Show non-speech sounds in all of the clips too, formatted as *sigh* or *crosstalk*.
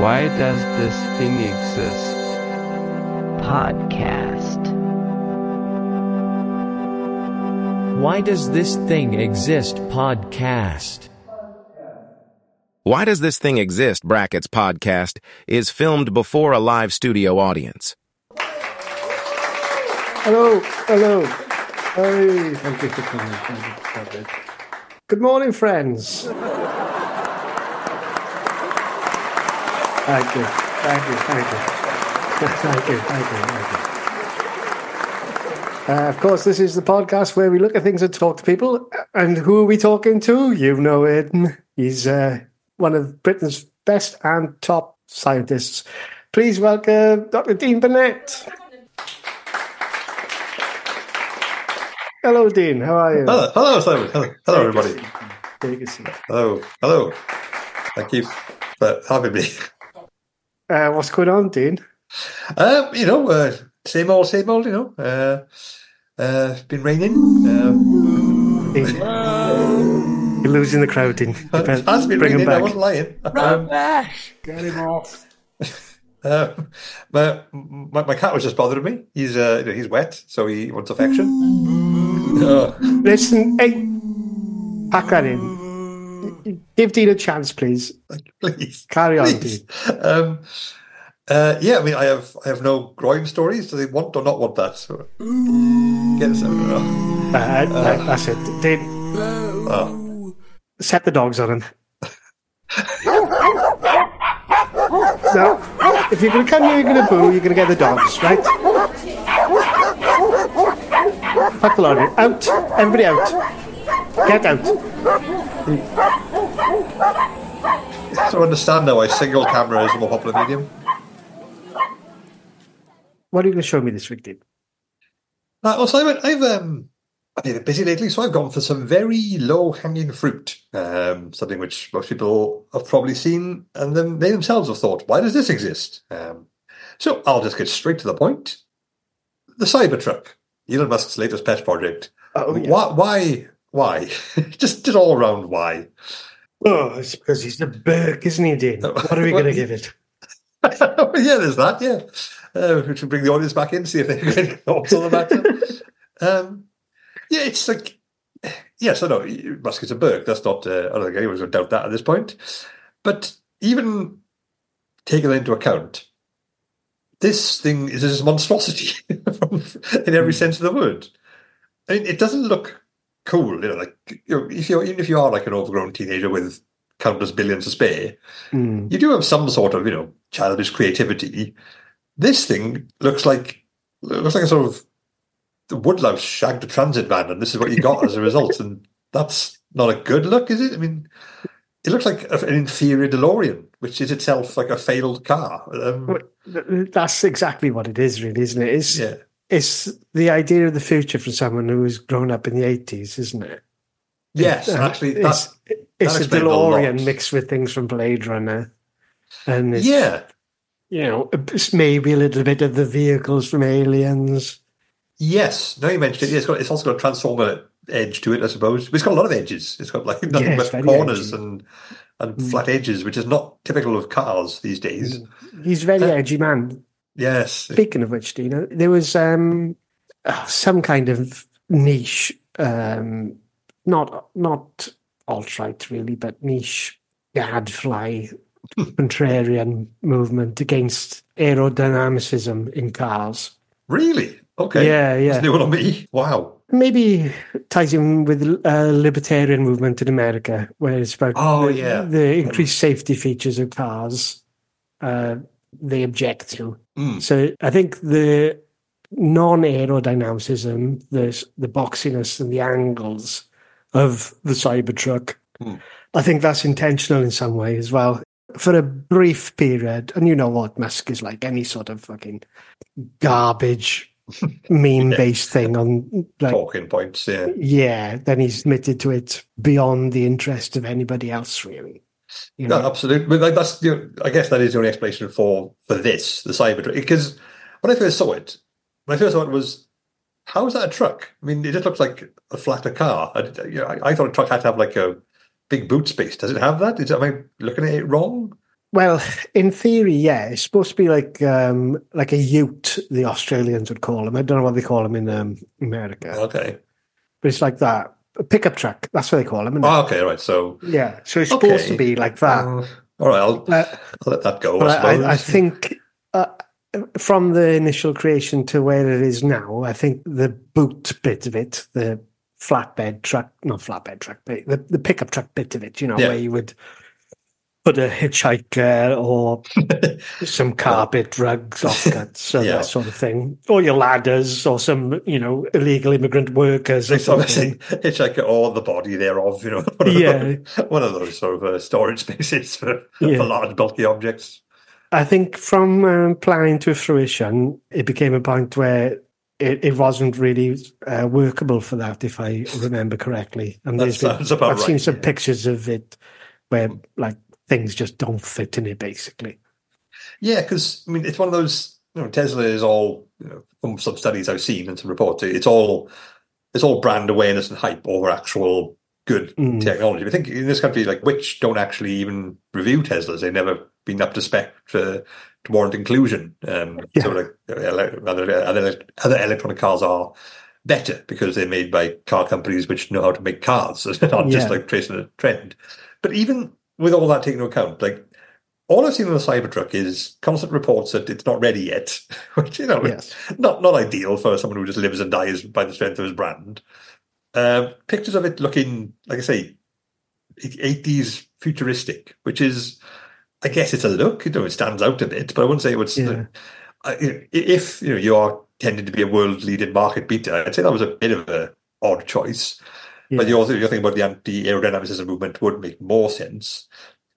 Why does this thing exist? Podcast. Why does this thing exist? Podcast. Why Does This Thing Exist? brackets podcast is filmed before a live studio audience. Hello, hello. Hey, thank you for coming. Thank you for coming. Good morning, friends. Thank you, thank you, thank you. Thank you, thank you, thank you. Uh, of course, this is the podcast where we look at things and talk to people. And who are we talking to? You know him. He's uh, one of Britain's best and top scientists. Please welcome Dr. Dean Burnett. Hello, Dean. How are you? Hello, hello, Simon. Hello, hello everybody. Take a seat. Hello, hello. Thank you for having me. Uh, what's going on, Dean? Um, you know, uh, same old, same old. You know, uh, uh, been raining. Um, You're losing the crowd, Dean. You it better has been bring him raining. I back. wasn't lying. Um, Get him off. *laughs* um, my, my my cat was just bothering me. He's uh, you know, he's wet, so he wants affection. Oh, Listen, hey, pack that in. Give Dean a chance, please. please, Carry on, please. Um, uh, yeah, I mean, I have I have no groin stories. Do they want or not want that? So, get us out. Uh, uh, that's it. Dean, Oh. set the dogs on him. no, if you're going to come here, you're going to boo, you're going to get the dogs, right? Fuck the lorry. Out. Everybody out. Get out. So I understand now why single camera is the more popular medium. What are you going to show me this week, Dean? Uh, well, Simon, I've um, I've been a bit busy lately, so I've gone for some very low hanging fruit. Um, something which most people have probably seen, and then they themselves have thought, "Why does this exist?" Um, so I'll just get straight to the point. The Cybertruck, Elon Musk's latest pet project. Oh. Why? Why? Why? *laughs* just, just all around why. Oh, it's because he's the berk, isn't he, Dean? *laughs* What are we going to give it? *laughs* yeah, there's that. Yeah, uh, we should bring the audience back in see if they have any thoughts on the matter. um, yeah, it's like yes, I know Musk is a berk. That's not. Uh, I don't think anyone's going to doubt that at this point. But even taking that into account, this thing is a monstrosity *laughs* from, in every sense of the word. I mean, it doesn't look cool. You know, like you know, if you even if you are like an overgrown teenager with countless billions to spare, Hmm. you do have some sort of you know childish creativity. This thing looks like looks like a sort of the woodlouse shagged a transit van, and this is what you got as a result. And that's not a good look, is it? I mean, it looks like an inferior DeLorean, which is itself like a failed car. Um, That's exactly what it is, really, isn't it? It's, yeah, it's the idea of the future for someone who was grown up in the 80s, isn't it? yes, actually, it's, that's it's a explains a. DeLorean mixed with things from Blade Runner. And it's, yeah, you know, it's maybe a little bit of the vehicles from Aliens. yes. Now you mentioned it, it's got it's also got a transformer edge to it, I suppose. But it's got a lot of edges. It's got like nothing Yeah, it's but corners edgy. and and Mm. flat edges, which is not typical of cars these days. He's a very Uh, edgy man. Yes, Speaking of which, Dina, there was um, uh, some kind of niche, um, not not alt right really, but niche gadfly *laughs* contrarian movement against aerodynamicism in cars. really. Okay, Yeah, yeah. That's new on me. Wow. Maybe ties in with a libertarian movement in America, where it's about Oh, the, yeah. the increased safety features of cars uh, they object to. Mm. So I think the non-aerodynamicism, the the boxiness and the angles of the Cybertruck, Hmm. I think that's intentional in some way as well. For a brief period, and you know what Musk is like, any sort of fucking garbage *laughs* meme-based thing on like Talking points. Yeah. yeah, then he's committed to it beyond the interest of anybody else, really. You No, absolutely. But like, that's you know, I guess that is the only explanation for for this the Cybertruck. Because when I first saw it, my first thought was how is that a truck? I mean, it just looks like a flatter car. I, you know, I, I thought a truck had to have like a big boot space. Does it have that? Is am I looking at it wrong? Well, in theory, yeah, it's supposed to be like um, like a Ute. The Australians would call them. I don't know what they call them in um, America, Okay. but it's like that. A pickup truck. That's what they call them. Oh, okay, right. So, Yeah, so it's supposed to be like that. uh, all right, I'll, But, I'll let that go. I, I, I think uh, from the initial creation to where it is now, I think the boot bit of it, the flatbed truck, not flatbed truck, but the, the pickup truck bit of it, you know, Yeah. where you would put a hitchhiker or *laughs* some carpet rugs offcuts, so Yeah. that sort of thing, or your ladders or some, you know, illegal immigrant workers *laughs* or It's obviously like all the body thereof, you know. *laughs* One of Yeah. those, one of those sort of uh, storage spaces for, Yeah. for large, bulky objects. I think from um, planning to fruition, it became a point where it, it wasn't really uh, workable for that, if I remember correctly. And That there's been, about I've seen some yeah. pictures of it where like things just don't fit in it, basically. Yeah, because I mean, it's one of those. You know, Tesla is all you know, from some studies I've seen and some reports. It's all it's all brand awareness and hype over actual good Mm. technology. I think in this country, like which don't actually even review Teslas. They've never been up to spec for to warrant inclusion. Um, Yeah. So like other, other other electronic cars are better because they're made by car companies which know how to make cars, *laughs* It's not just Yeah. like tracing a trend. But even with all that taken into account, like all I've seen on the Cybertruck is constant reports that it's not ready yet, *laughs* which you know, Yes. not not ideal for someone who just lives and dies by the strength of his brand. Um, pictures of it looking, like I say, eighties futuristic, which is, I guess, it's a look. You know, it stands out a bit, but I wouldn't say it would. Yeah. Uh, if you know you are tending to be a world leading market beater, I'd say that was a bit of a odd choice. But Yeah. you also you're thinking about the anti aerodynamicism movement would make more sense.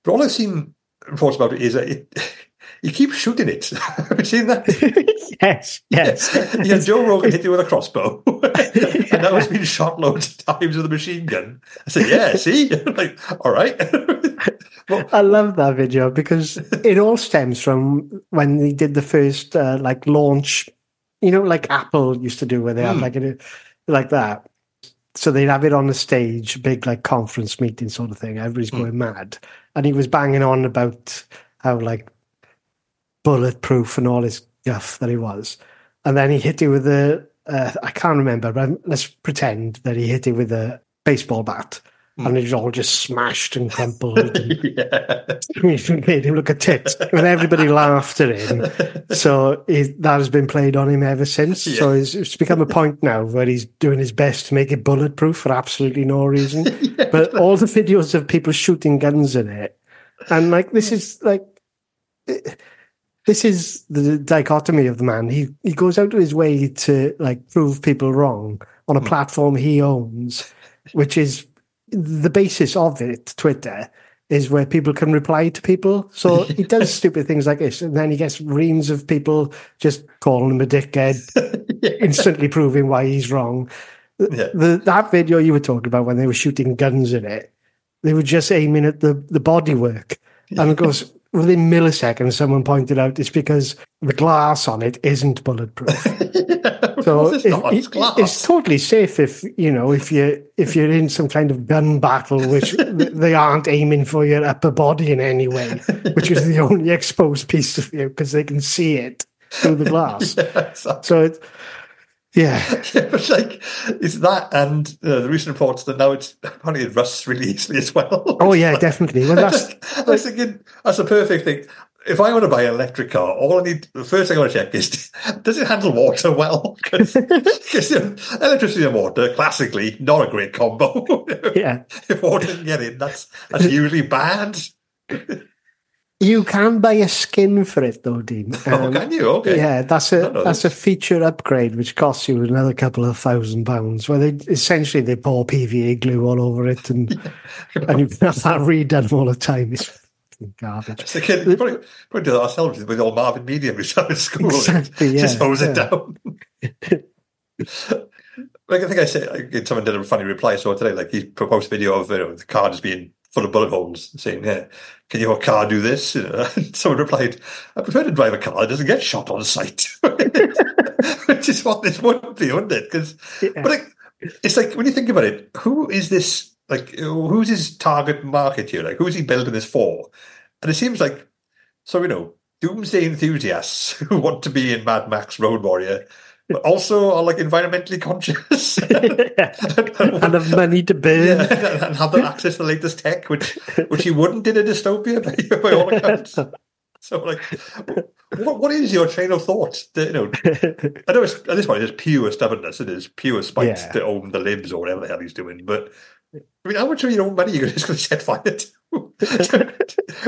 But all I've seen reports about it is that it, *laughs* you keep shooting it. *laughs* Have you seen that? *laughs* yes, yes. yeah, Joe Rogan hit you with a crossbow, and now it's been shot loads of times with a machine gun. I said, "Yeah, see, like, all right." well, I love that video because it all stems from when they did the first uh, like launch, you know, like Apple used to do, where they Hmm. like a like that. So they'd have it on the stage, big like conference meeting sort of thing. Everybody's Hmm. going mad, and he was banging on about how like bulletproof and all this guff that he was, and then he hit you with a uh, I can't remember, but let's pretend that he hit it with a baseball bat. Hmm. And it's all just smashed and crumpled. *laughs* and yeah, *laughs* made him look a tit, and everybody laughed at him. So he, that has been played on him ever since. So it's, it's become a point now where he's doing his best to make it bulletproof for absolutely no reason. *laughs* But all the videos of people shooting guns in it, and like this is like. eh, This is the dichotomy of the man. He he goes out of his way to like prove people wrong on a platform he owns, which is the basis of it, Twitter, is where people can reply to people. So *laughs* he does stupid things like this, and then he gets reams of people just calling him a dickhead, *laughs* instantly proving why he's wrong. Yeah. The, that video you were talking about when they were shooting guns in it, they were just aiming at the, the bodywork. And of course, within milliseconds, someone pointed out it's because the glass on it isn't bulletproof. *laughs* *laughs* Of So course it's not. It's it- it's totally safe if you know if you if you're in some kind of gun battle, which *laughs* they aren't aiming for your upper body in any way, which is the only exposed piece of you because they can see it through the glass. *laughs* Yeah, exactly. So it, yeah, Yeah, but like it's that and uh, the recent reports that now it's apparently it rusts really easily as well. oh yeah, definitely. Well, that's I was thinking that's a perfect thing. If I want to buy an electric car, all I need the first thing I want to check is *laughs* does it handle water well? *laughs* Because *laughs* electricity and water, classically, not a great combo. yeah. if water can get in, that's that's usually bad. You can buy a skin for it though, Dean. oh, Um, can you? Okay. Yeah, that's a that's a feature upgrade which costs you another couple of thousand pounds. Where they essentially they pour PVA glue all over it, and and you have that redone all the time. It's fucking garbage. Kid, we probably, probably do that ourselves with all Marvin Medium we started school. Exactly, *laughs* Just yeah, hose it down. *laughs* like I think I said, like, someone did a funny reply so today. Like he proposed a video of you know, the car just being full of bullet holes, saying, "Yeah, can your car do this?" You know, and *laughs* someone replied, "I prefer to drive a car that doesn't get shot on sight," which is what this would be, wouldn't it? Because, but like, it's like when you think about it, who is this? Like, who's his target market here? Like, who's he building this for? And it seems like So, you know, doomsday enthusiasts *laughs* who want to be in Mad Max Road Warrior, but also are like environmentally conscious *laughs* *laughs* and have money to burn. yeah, and have the access to the latest tech, which which you wouldn't in a dystopia by, by all accounts. So, like, what, what is your train of thought? That, you know, I know it's, at this point it's pure stubbornness. It is pure spite Yeah. to own the libs or whatever the hell he's doing. But I mean, how much of your own money are you just going to set fire to? *laughs*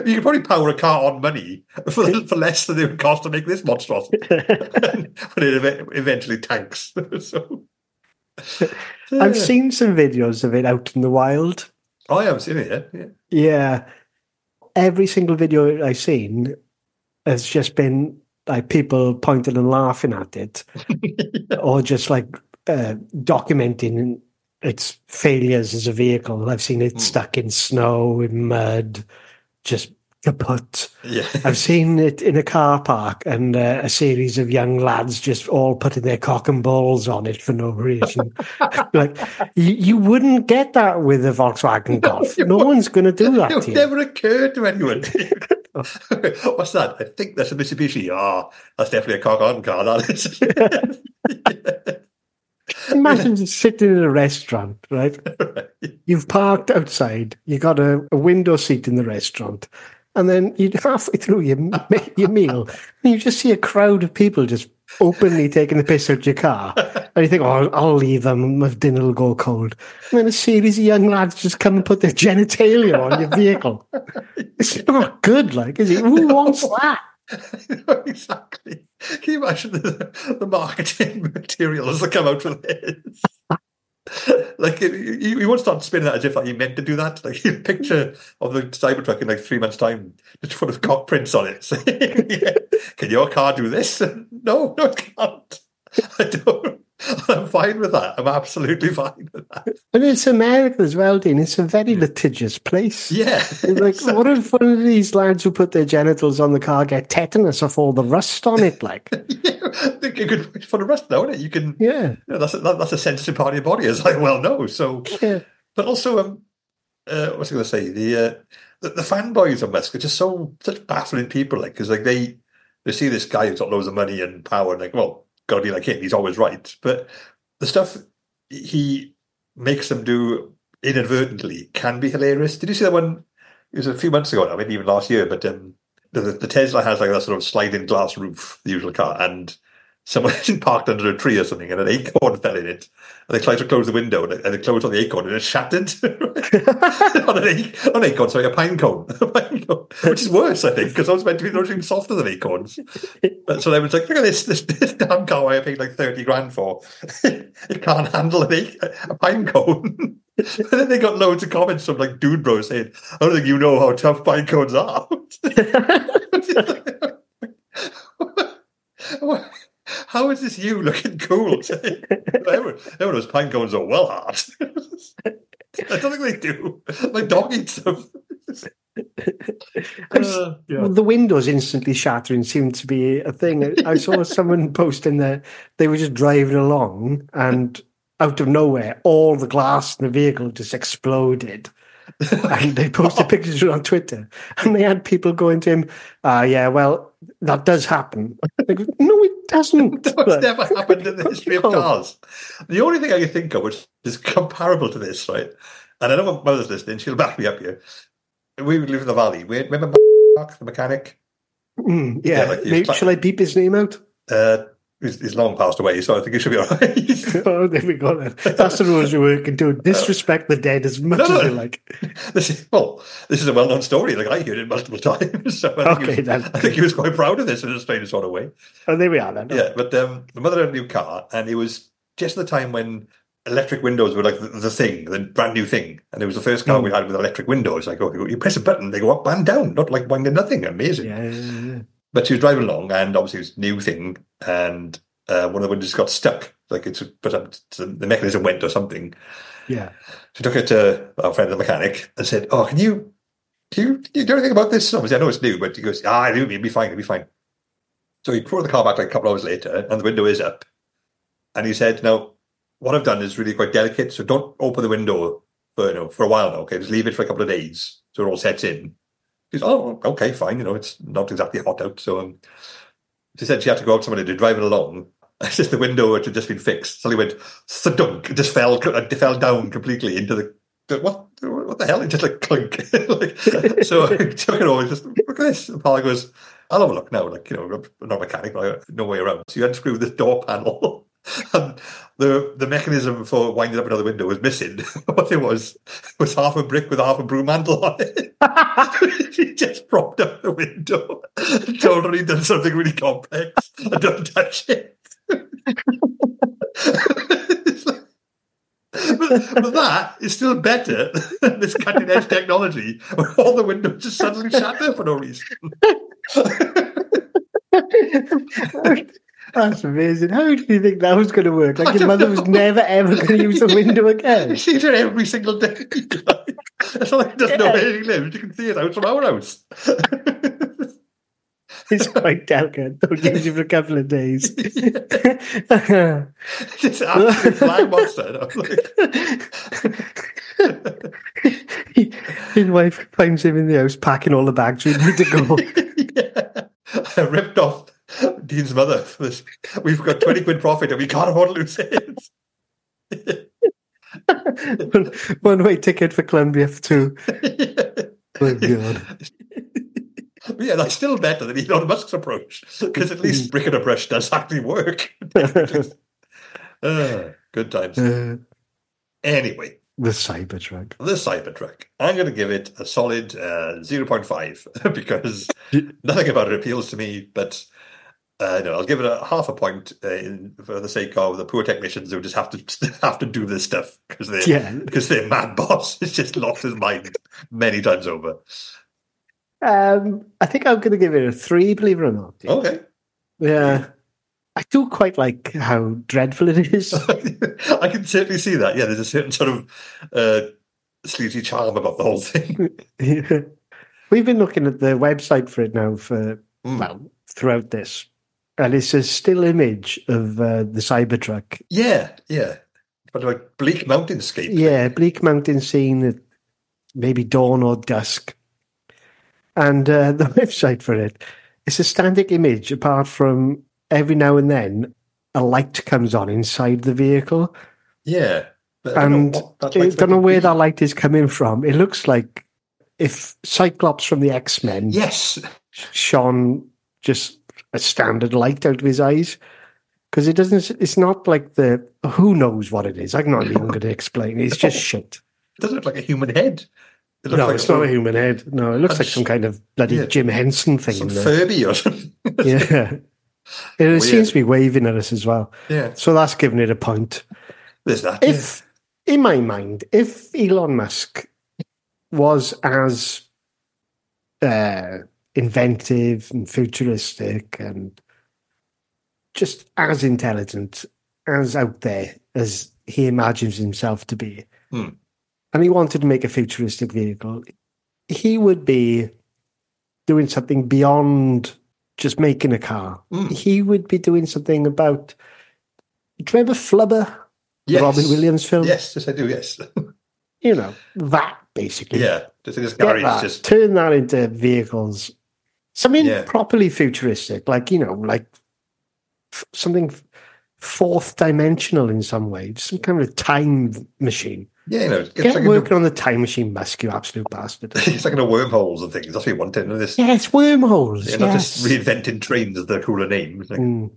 you can probably power a car on money for, for less than it would cost to make this monstrosity, *laughs* but it eventually tanks. *laughs* so, I've seen some videos of it out in the wild. Oh, I haven't seen it yet. Yeah. Yeah. Every single video I've seen has just been like people pointing and laughing at it, or just like uh, documenting its failures as a vehicle. I've seen it stuck in snow, in mud, just kaput. Yeah. *laughs* I've seen it in a car park and uh, a series of young lads just all putting their cock and balls on it for no reason. *laughs* like you, you wouldn't get that with a Volkswagen Golf. you No one's going to do It that you. never occurred to anyone. *laughs* What's that? I think that's a Mitsubishi. Ah, that's definitely a cock on car. That is. Imagine just sitting in a restaurant, *laughs* right? You've parked outside. You got a, a window seat in the restaurant, and then you halfway through your your meal, and you just see a crowd of people just openly taking the piss out your car, and you think, "Oh, I'll, I'll leave them. My dinner will go cold." And then a series of young lads just come and put their genitalia on your vehicle. *laughs* It's not good, like, is it? Who wants that? *laughs* exactly. Can you imagine the, the marketing *laughs* materials that come out of this? like you, you won't start spinning that as if like, you meant to do that. Like you picture of the Cybertruck in like three months' time, just full of cock prints on it. *laughs* Can your car do this? No, no, it can't. I don't. *laughs* I'm fine with that. I'm absolutely *laughs* fine with that. And it's America as well, Dean. It's a very litigious place. Yeah. Like, *laughs* what if one of these lads who put their genitals on the car get tetanus off all the rust on it? Like, yeah, I think you could for the rest, though, isn't it? You can. yeah, You know, that's a, that, that's a sensitive part of your body, as I well know. So, yeah, but also, um, uh, what's I going to say? The, uh, the the fanboys of Musk are just so such baffling people, like because like they they see this guy who's got loads of money and power, and like, well, be like him. He's always right. But the stuff he makes them do inadvertently can be hilarious. Did you see that one? It was a few months ago now, maybe even last year. But um, the, the Tesla has like that sort of sliding glass roof, the usual car, and someone *laughs* parked under a tree or something, and an acorn *laughs* fell in it. And they tried to close the window, and it, and it closed on the acorn, and it shattered *laughs* on an acorn. On acorn, sorry, a pine cone, a pine cone, which is worse, I think, because I was meant to be nothing softer than acorns. But so they was like, look at this, this, this damn car I paid like thirty grand for. it can't handle an ac- a pine cone. and then they got loads of comments from like dude bros saying, "I don't think you know how tough pine cones are." How is this you looking cool? *laughs* Everyone everyone knows pine cones are well hard. I don't think they do. My dog eats them. Uh, yeah. the windows instantly shattering seemed to be a thing. I- saw *laughs* someone posting that they were just driving along, and out of nowhere, all the glass in the vehicle just exploded. and they posted *laughs* pictures on Twitter, and they had people going to him, "Ah, yeah, well, that does happen." Like, no, it doesn't. *laughs* It's never happened in the *laughs* history of cars. The only thing I can think of which is comparable to this, right? And I know my mother's listening; she'll back me up here. We live in the valley. We remember Mark, the mechanic. Mm, yeah, Yeah, like maybe, shall I beep his name out? Uh, he's, he's long passed away, so I think he should be all right. *laughs* oh, there we go. Then. That's the rules you work and do. *laughs* Disrespect the dead as much No, no, as you like. *laughs* this is, well, this is a well-known story. Like I heard it multiple times. So I think, he Okay, was, then. I think he was quite proud of this in a strange sort of way. Oh, there we are then. Yeah, but um, the mother had a new car, and it was just the time when electric windows were like the, the thing, the brand new thing. And it was the first car we had with electric windows. Like, oh, you press a button, they go up and down, not like winding nothing. Amazing. Yeah. But she was driving along, and obviously it was a new thing, and uh, one of the windows got stuck. Like it's but the mechanism went or something. yeah. She took it to our friend the mechanic and said, "Oh, can you, can you, do you know anything about this?" Obviously, I know it's new, but he goes, "Ah, it'll be, it'll be fine, it'll be fine." So he brought the car back like a couple of hours later, and the window is up. And he said, "Now, what I've done is really quite delicate, so don't open the window for you know for a while now. Okay, just leave it for a couple of days so it all sets in. She's, oh, okay, fine. You know, it's not exactly hot out. So um, she said she had to go out somewhere to drive it along. *laughs* It's just the window which had just been fixed. So he went, thudunk, it just fell, it fell down completely into the, what, what the hell? It just like clunk. *laughs* like, so I took it over, just, look at this. And Paula goes, I'll have a look now. Like, you know, I'm not a mechanic, but I no way around. So you unscrew this door panel. *laughs* And the the mechanism for winding up another window was missing. *laughs* what it was was half a brick with half a broom handle on it. *laughs* he just propped up the window, told her he'd done something really complex, and don't touch it. *laughs* But, but that is still better than this cutting edge technology where all the windows just suddenly shatter for no reason. That's amazing. How do you think that was going to work? I Like your don't mother was never ever going to use the window *laughs* again. She do it every single day. It's like he doesn't know where he lives. You can see it out from our house. *laughs* It's quite delicate. Don't use it for a couple of days. *laughs* It's an absolute flag monster. Like, His wife finds him in the house packing all the bags we need to go. yeah. I ripped off *laughs* Dean's mother this. We've got 20 quid profit and we can't afford to lose it. one, *laughs* one way ticket for Colombia for two. *laughs* Oh God. But yeah, that's still better than Elon Musk's approach because at least brick and a brush does actually work. Ah, good times. Uh, Anyway, the Cybertruck. the Cybertruck. I'm going to give it a solid uh, 0.5 because nothing about it appeals to me, but uh, no, I'll give it a half a point uh, in, for the sake of the poor technicians who just have to *laughs* have to do this stuff because they Yeah. because their mad *laughs* boss has just lost his mind many times over. Um, I think I'm going to give it a three, believe it or not. Okay, Yeah. I do quite like how dreadful it is. *laughs* I can certainly see that. Yeah, there's a certain sort of uh, sleazy charm about the whole thing. We've been looking at the website for it now for, Mm. well, throughout this. And it's a still image of uh, the Cybertruck. Yeah, yeah, but like bleak mountainscape. Yeah, bleak mountain scene at maybe dawn or dusk. And uh, *laughs* the website for it, it's a static image apart from every now and then a light comes on inside the vehicle. yeah. But I don't And know don't know where be. that light is coming from. It looks like if Cyclops from the X Men Yes, shone just a standard light out of his eyes. Because it doesn't, it's not like the, who knows what it is. I'm not even going to explain. It's just *laughs* shit. it doesn't look like a human head. It looks No, like it's not a human head. No, it looks like some kind of bloody yeah. Jim Henson thing. some. Furby or something. *laughs* Yeah. It Weird. seems to be waving at us as well. yeah, So that's giving it a point. there's that. If, in my mind, if Elon Musk was as uh, inventive and futuristic and just as intelligent, as out there as he imagines himself to be, Hmm. and he wanted to make a futuristic vehicle, he would be doing something beyond just making a car. Hmm. He would be doing something about. Do you remember Flubber? Yes. Robin Williams film. Yes, yes, I do. Yes, You know, that basically. yeah. Just in this Get garage, that, just turn that into vehicles. Something Yeah. properly futuristic, like, you know, like f- something fourth dimensional in some way, some kind of time machine. yeah, you know, get, like working into, on the time machine, Musk, you absolute bastard. *laughs* it's like into wormholes and things. That's what you want into this. yeah, it's wormholes. You're not yes. just reinventing trains as the cooler name. Like, Mm.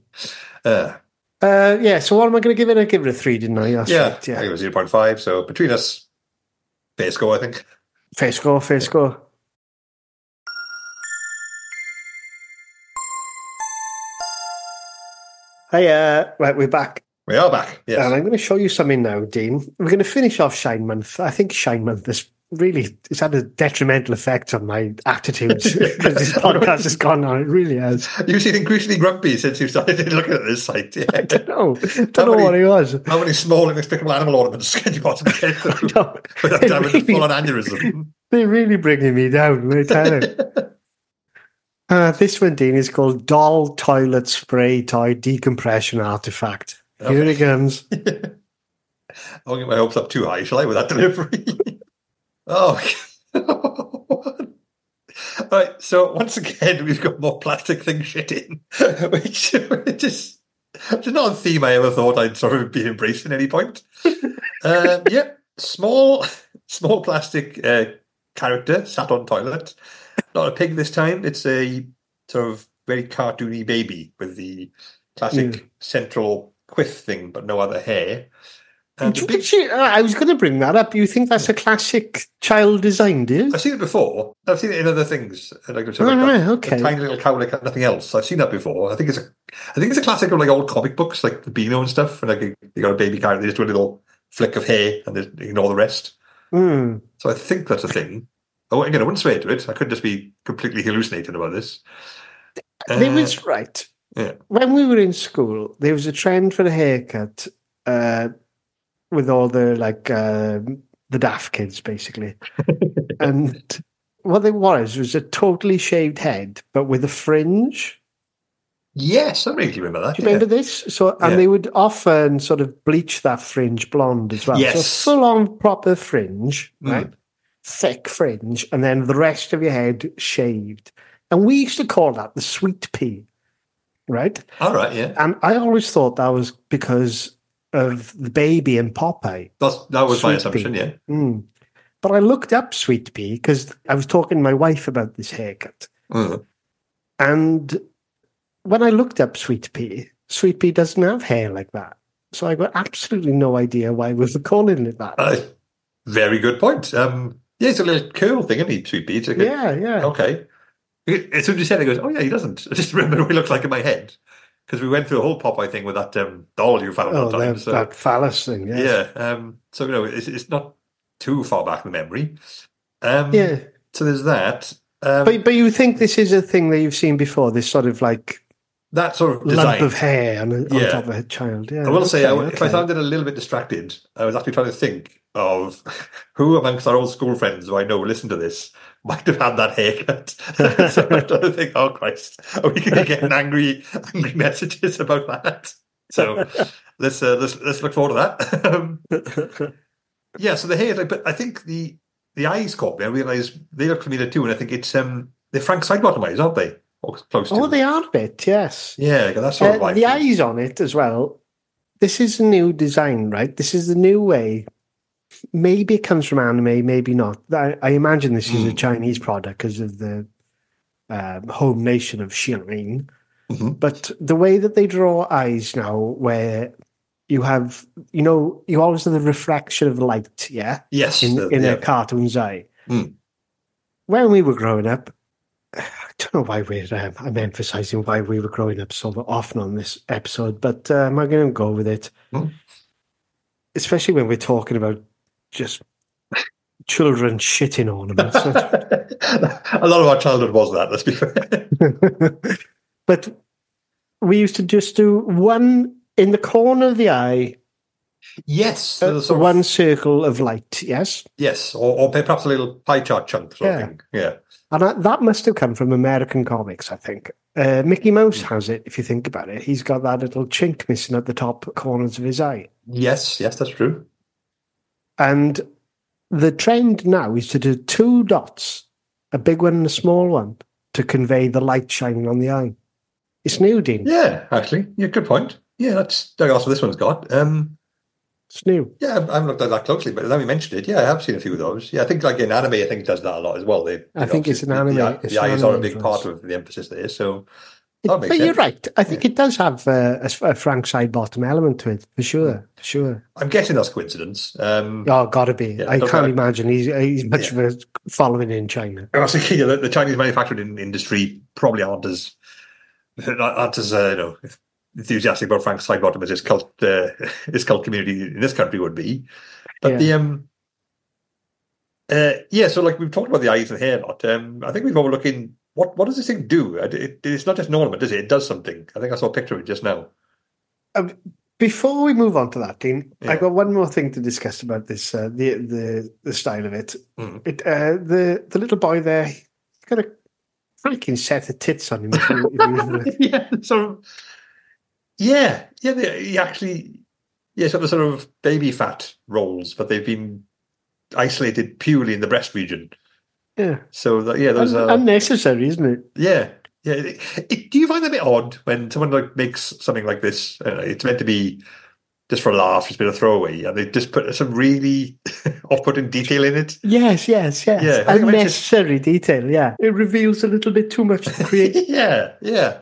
uh, Uh, yeah, so what am I going to give it? I give it a three, didn't I? That's yeah, right, I think yeah. it was zero point five. So between us, fair score, I think. Fair score, fair score. Hey, uh, right, we're back. We are back. Yes. And I'm going to show you something now, Dean. We're going to finish off Shein Month. I think Shein Month has really it's had a detrimental effect on my attitude *laughs* *laughs* because this podcast has gone on. It really has. You've seen increasingly grumpy since you started *laughs* looking at this site. Yeah. I don't know. Don't How know many- what it was. How many small and inexplicable animal ornaments can you possibly get through without having really- full-on aneurysm? They're really bringing me down. I tell you. Uh, this one, Dean, is called Doll Toilet Spray Toy Decompression Artifact. Here it comes. I won't get my hopes up too high, shall I, with that delivery? *laughs* oh, *laughs* Right, so once again, we've got more plastic thing shit in, *laughs* which just is not a theme I ever thought I'd sort of be embracing at any point. um, yeah, small, small plastic uh, character sat on toilet. Not a pig this time. It's a sort of very cartoony baby with the classic Mm. central quiff thing, but no other hair. And you big- actually- I was going to bring that up. You think that's a classic child design, do you? I've seen it before. I've seen it in other things. Like, sort of Oh, like right, okay. a tiny little cow like nothing else. I've seen that before. I think it's a, I think it's a classic of like old comic books, like the Beano and stuff. And like you got a baby character, they just do a little flick of hair and they ignore the rest. Hmm. So I think that's a thing. Oh, again, I wouldn't swear to it. I could just be completely hallucinating about this. There Uh, was right. yeah. When we were in school, there was a trend for a haircut uh, with all the like uh, the daft kids, basically. *laughs* and what it was was a totally shaved head, but with a fringe. yes, I really remember that. Do you yeah. remember this? So, and Yeah. they would often sort of bleach that fringe blonde as well. Yes. So, full on proper fringe, Mm. Thick fringe, and then the rest of your head shaved. And we used to call that the sweet pea, right? All right, yeah. And I always thought that was because of the baby and Popeye. That's, that was my assumption, pea. yeah. Mm. But I looked up Sweet Pea because I was talking to my wife about this haircut. Mm. And when I looked up Sweet Pea, Sweet Pea doesn't have hair like that. So I got absolutely no idea why we were *laughs* calling it that. Uh, very good point. Um, yeah, it's a little curl thing, isn't he, Pea? It's like yeah, yeah. Okay. As soon as you said it, he goes, oh, yeah, he doesn't. *laughs* I just remember what he looks like in my head. Because we went through a whole Popeye thing with that um, doll you found Oh, one time. that, So, that phallus thing. Yes. yeah. Um, so, you know, it's, it's not too far back in memory. Um, Yeah. So there's that. Um, But, but you think this is a thing that you've seen before, this sort of like that sort of lump of hair on, on Yeah. top of a child. Yeah, I will say, I, okay, if I okay. it a little bit distracted, I was actually trying to think of who amongst our old school friends who I know listen to this might have had that haircut. *laughs* so I don't think, oh Christ, are we going to get angry, angry messages about that? So let's uh, let's let's look forward to that. um, yeah, so the hair, but I think the the eyes caught me. I realised they look familiar too, and I think it's um they're Frank Sidebottom eyes, aren't they? Or close to. Oh, they are a bit, yes. Yeah, that's sort of Uh, like the eyes on it as well. This is a new design, right? This is the new way. Maybe it comes from anime, maybe not. I, I imagine this is a Hmm. Chinese product because of the um, home nation of Shein. Mhm. But the way that they draw eyes now, where you have, you know, you always have the reflection of light, yeah, Yes, in the- in yeah. a cartoon's eye. Hmm. When we were growing up, *sighs* I don't know why we're um, I'm emphasizing why we were growing up so often on this episode, but um, I'm going to go with it, Hmm. especially when we're talking about just children shitting ornaments. *laughs* a lot of our childhood was that. Let's be fair. *laughs* but we used to just do one in the corner of the eye, yes, uh, sort of- one circle of light. Yes, yes, or, or perhaps a little pie chart chunk Yeah. Yeah, and that, that must have come from American comics, I think. Uh, Mickey Mouse has it. If you think about it, he's got that little chink missing at the top corners of his eye. yes, yes, that's true. And the trend now is to do two dots, a big one and a small one, to convey the light shining on the eye. It's new, Dean. Yeah, actually, yeah, good point. Yeah, that's that's what this one's got. Um, It's new. yeah, I haven't looked at that closely, but now we mentioned it, yeah, I have seen a few of those. Yeah, I think like in anime, I think it does that a lot as well. They, I think it's an anime- The, it's the an eyes are a big part of the emphasis there. So It- That makes but you're right. I think it does have uh, a, a Frank Sidebottom element to it, for sure. For sure. I'm guessing that's coincidence. Um, Oh, gotta be. Yeah, I can't imagine he's, he's much of a following in China. I was thinking, know, the Chinese manufacturing industry probably aren't as aren't as uh, you know enthusiastic about Frank Sidebottom as his cult uh, *laughs* his cult community in this country would be. But Yeah. the um uh yeah, so like we've talked about the eyes and hair a lot. Um, I think we've overlooking what what does this thing do? It, it, it's not just an ornament, is it? It does something. I think I saw a picture of it just now. Before we move on to that, Dean, Yeah. I've got one more thing to discuss about this, uh, the, the the style of it. Mm. It uh, the the little boy there, he's got a freaking set of tits on him. If you, if you, *laughs* yeah, sort of. Yeah, yeah. They, he actually, yeah, sort of, sort of baby fat rolls, but they've been isolated purely in the breast region. Yeah. So that, yeah, those Un- are unnecessary, isn't it? yeah, yeah. It- it- do you find that a bit odd when someone like makes something like this? Uh, it's meant to be just for a laugh, it's been a throwaway, and they just put some really *laughs* off-putting detail in it. Yes, yes, yes. Yeah, I think I mentioned- unnecessary detail. Yeah, it reveals a little bit too much to *laughs* create. yeah, yeah.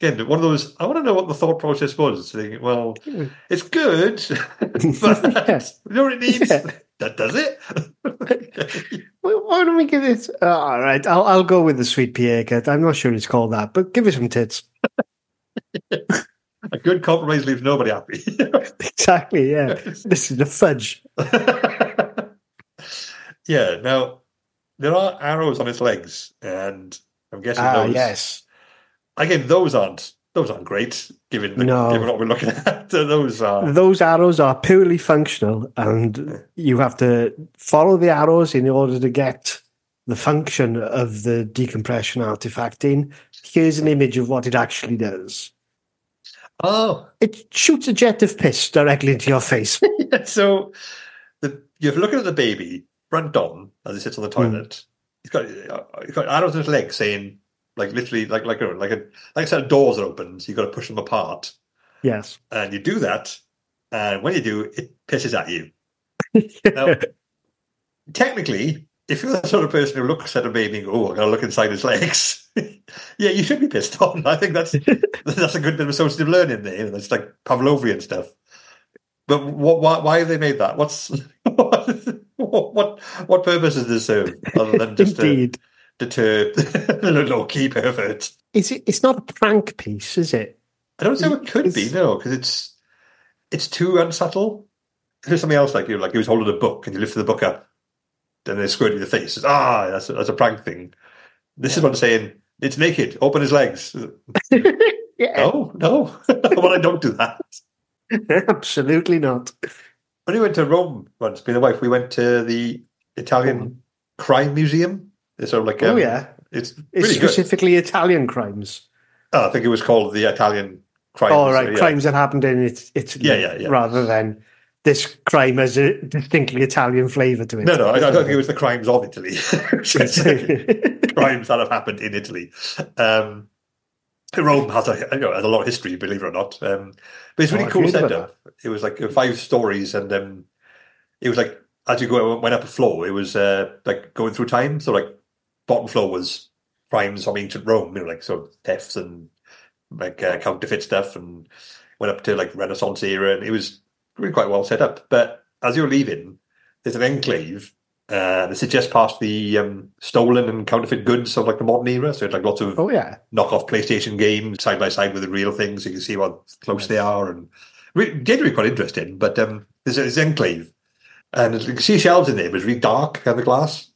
Again, one of those. I want to know what the thought process was. Thinking, well, it's good, *laughs* but Yeah. you know what it needs. Yeah. That does it. Why don't we give it? Uh, all right, I'll I'll go with the sweet Pierre cut. I'm not sure it's called that, but give it some tits. *laughs* a good compromise leaves nobody happy. *laughs* Exactly. Yeah. this is the fudge. *laughs* yeah. Now there are arrows on its legs, and I'm guessing Ah, those. yes. Again, those aren't those aren't great. Given the, No. given what we're looking *laughs* at, those are. Those arrows are purely functional, and you have to follow the arrows in order to get the function of the decompression artifact in. Here's an image of what it actually does. Oh, It shoots a jet of piss directly into your face. *laughs* so the, you're looking at the baby front on as he sits on the Hmm. toilet. He's got uh, he's got arrows in his leg saying like literally like like a like a like a set of doors are open, so you've got to push them apart. yes. And you do that, and when you do, it pisses at you. *laughs* Now, technically, if you're the sort of person who looks at a baby and go, "Oh, I'm going to look inside his legs," *laughs* yeah, you should be pissed *laughs* on. I think that's that's a good bit of associative learning there. It's like Pavlovian stuff. But what, why, why have they made that? What's what what, what purpose does this serve other than just Indeed. Deter low key perverts? Is it, it's not a prank piece, is it? I don't know. It could be no, because it's it's too unsubtle. There's something else like you, like he was holding a book and you lifted the book up, and they squirt in your face. It's, ah, that's a, that's a prank thing. This is what I'm saying it's naked. Open his legs. Yeah. *laughs* *laughs* No, no. *laughs* well, I don't do that. Absolutely not. When we went to Rome once, me and the wife, we went to the Italian Crime Museum. It's sort of like oh, um, yeah. it's It's really good. specifically Italian crimes. Oh, I think it was called the Italian Crime. Oh, right. yeah. Crimes that happened in it- Italy. Yeah, yeah, yeah. Rather than this crime has a distinctly Italian flavour to it. No, no, I, I don't think it was the crimes of Italy. *laughs* *laughs* crimes that have happened in Italy. Um, Rome has a, you know, has a lot of history, believe it or not. Um, but it's Oh, really I've cool setup. It was like uh, five stories, and um, it was like as you go went up a floor, it was uh, like going through time. So like bottom floor was crimes from ancient Rome, you know, like sort of thefts and like uh, counterfeit stuff, and went up to like Renaissance era, and it was really quite well set up. But as you're leaving, there's an enclave. Uh, this is just past the um, stolen and counterfeit goods of like the modern era. So it's like lots of oh, yeah. knockoff PlayStation games side by side with the real things. So you can see how close they are, and re- generally quite interesting. But um, there's an enclave, and you can see shelves in there. It was really dark behind the glass,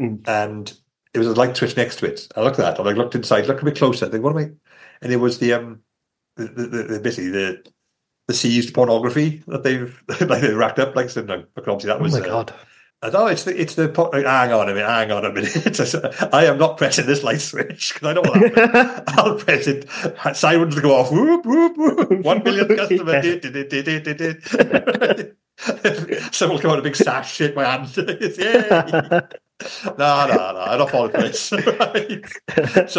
Mm. and there was a light switch next to it. I looked at that, and I looked inside, looked a bit closer. I think, what am I? And it was the um, the, the, the, basically the the seized pornography that they've *laughs* like they racked up. Like, so, no, obviously that was. Oh, was my uh, God. I know it's the it's the hang on a minute, hang on a minute. *laughs* I am not pressing this light switch because I know what happened. *laughs* I'll press it. Sirens go off. Whoop whoop whoop. One millionth customer. Someone will come out a big sash, shake my hand. Yay! *laughs* No, no, no. I'm not falling for this. so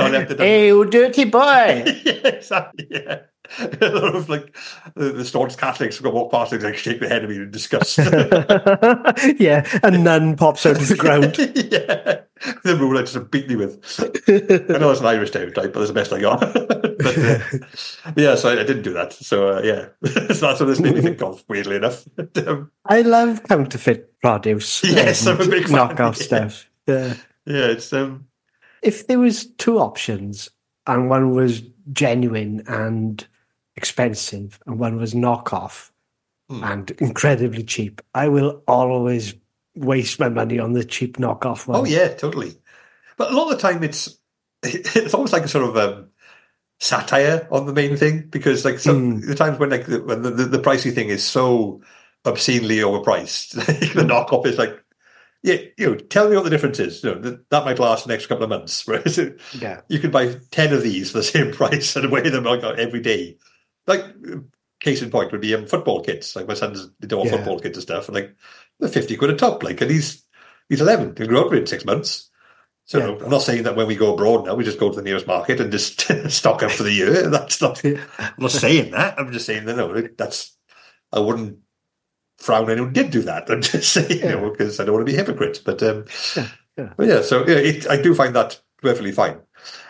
I left it. hey, you dirty boy. *laughs* Yeah. A lot of like the, the staunch Catholics will walk past and like shake their head at me in disgust. *laughs* yeah, a nun pops out of the ground. *laughs* yeah. The rule I just beat me with. I know it's an Irish stereotype, but that's the best I got. *laughs* but, uh, yeah, so I, I didn't do that. So uh, yeah, so that's what this made me think of, weirdly enough. um, I love counterfeit produce. Yes, and I'm a big fan, knockoff yeah. stuff. Yeah. yeah, it's um, If there was two options, and one was genuine and expensive, and one was knockoff Hmm. and incredibly cheap, I will always waste my money on the cheap knockoff one. oh yeah, totally. But a lot of the time, it's *laughs* it's almost like a sort of um, satire on the main thing because like some the times when like the, when the, the, the pricey thing is so obscenely overpriced, *laughs* the knockoff is like. Yeah, you know, tell me what the difference is. You know, th- that might last the next couple of months. *laughs* Whereas it, Yeah. you can buy 10 of these for the same price and wear them like every day. Like, case in point would be um, football kits. Like, my son's they do all Yeah. football kits and stuff, and like, they're 50 quid a top. Like, and he's he's 11. He'll grow up in six months. So Yeah. I'm not saying that when we go abroad now, we just go to the nearest market and just *laughs* stock up for the year. *laughs* That's not. Yeah. I'm not saying that. I'm just saying that no, that's. I wouldn't frown anyone did do that. I'm just *laughs* saying, you know, because I don't want to be hypocrites. But um, Yeah, yeah. but yeah. So yeah, it, I do find that perfectly fine.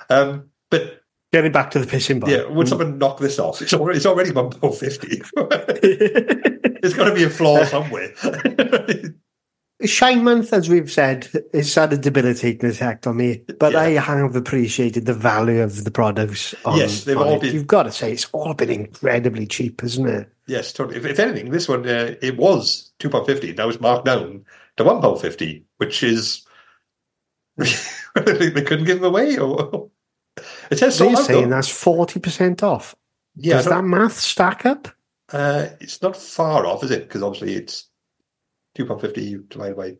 Um, but Getting back to the pissing bar. yeah, would someone knock this off? It's already, it's already one pound fifty. *laughs* There's got to be a flaw somewhere. *laughs* Shein Month, as we've said, has had a debilitating effect on me, but Yeah. I have appreciated the value of the products. On, Yes, they've all it. been- You've got to say, it's all been incredibly cheap, isn't it? yes, totally. If, if anything, this one uh, it was two pound fifty. Now it's marked down to one pound fifty, which is *laughs* they couldn't give them away. Or it says They're sold out. saying that's 40% off. Yeah, Does that math stack up? uh, it's not far off, is it? Because obviously it's two pound fifty divided by.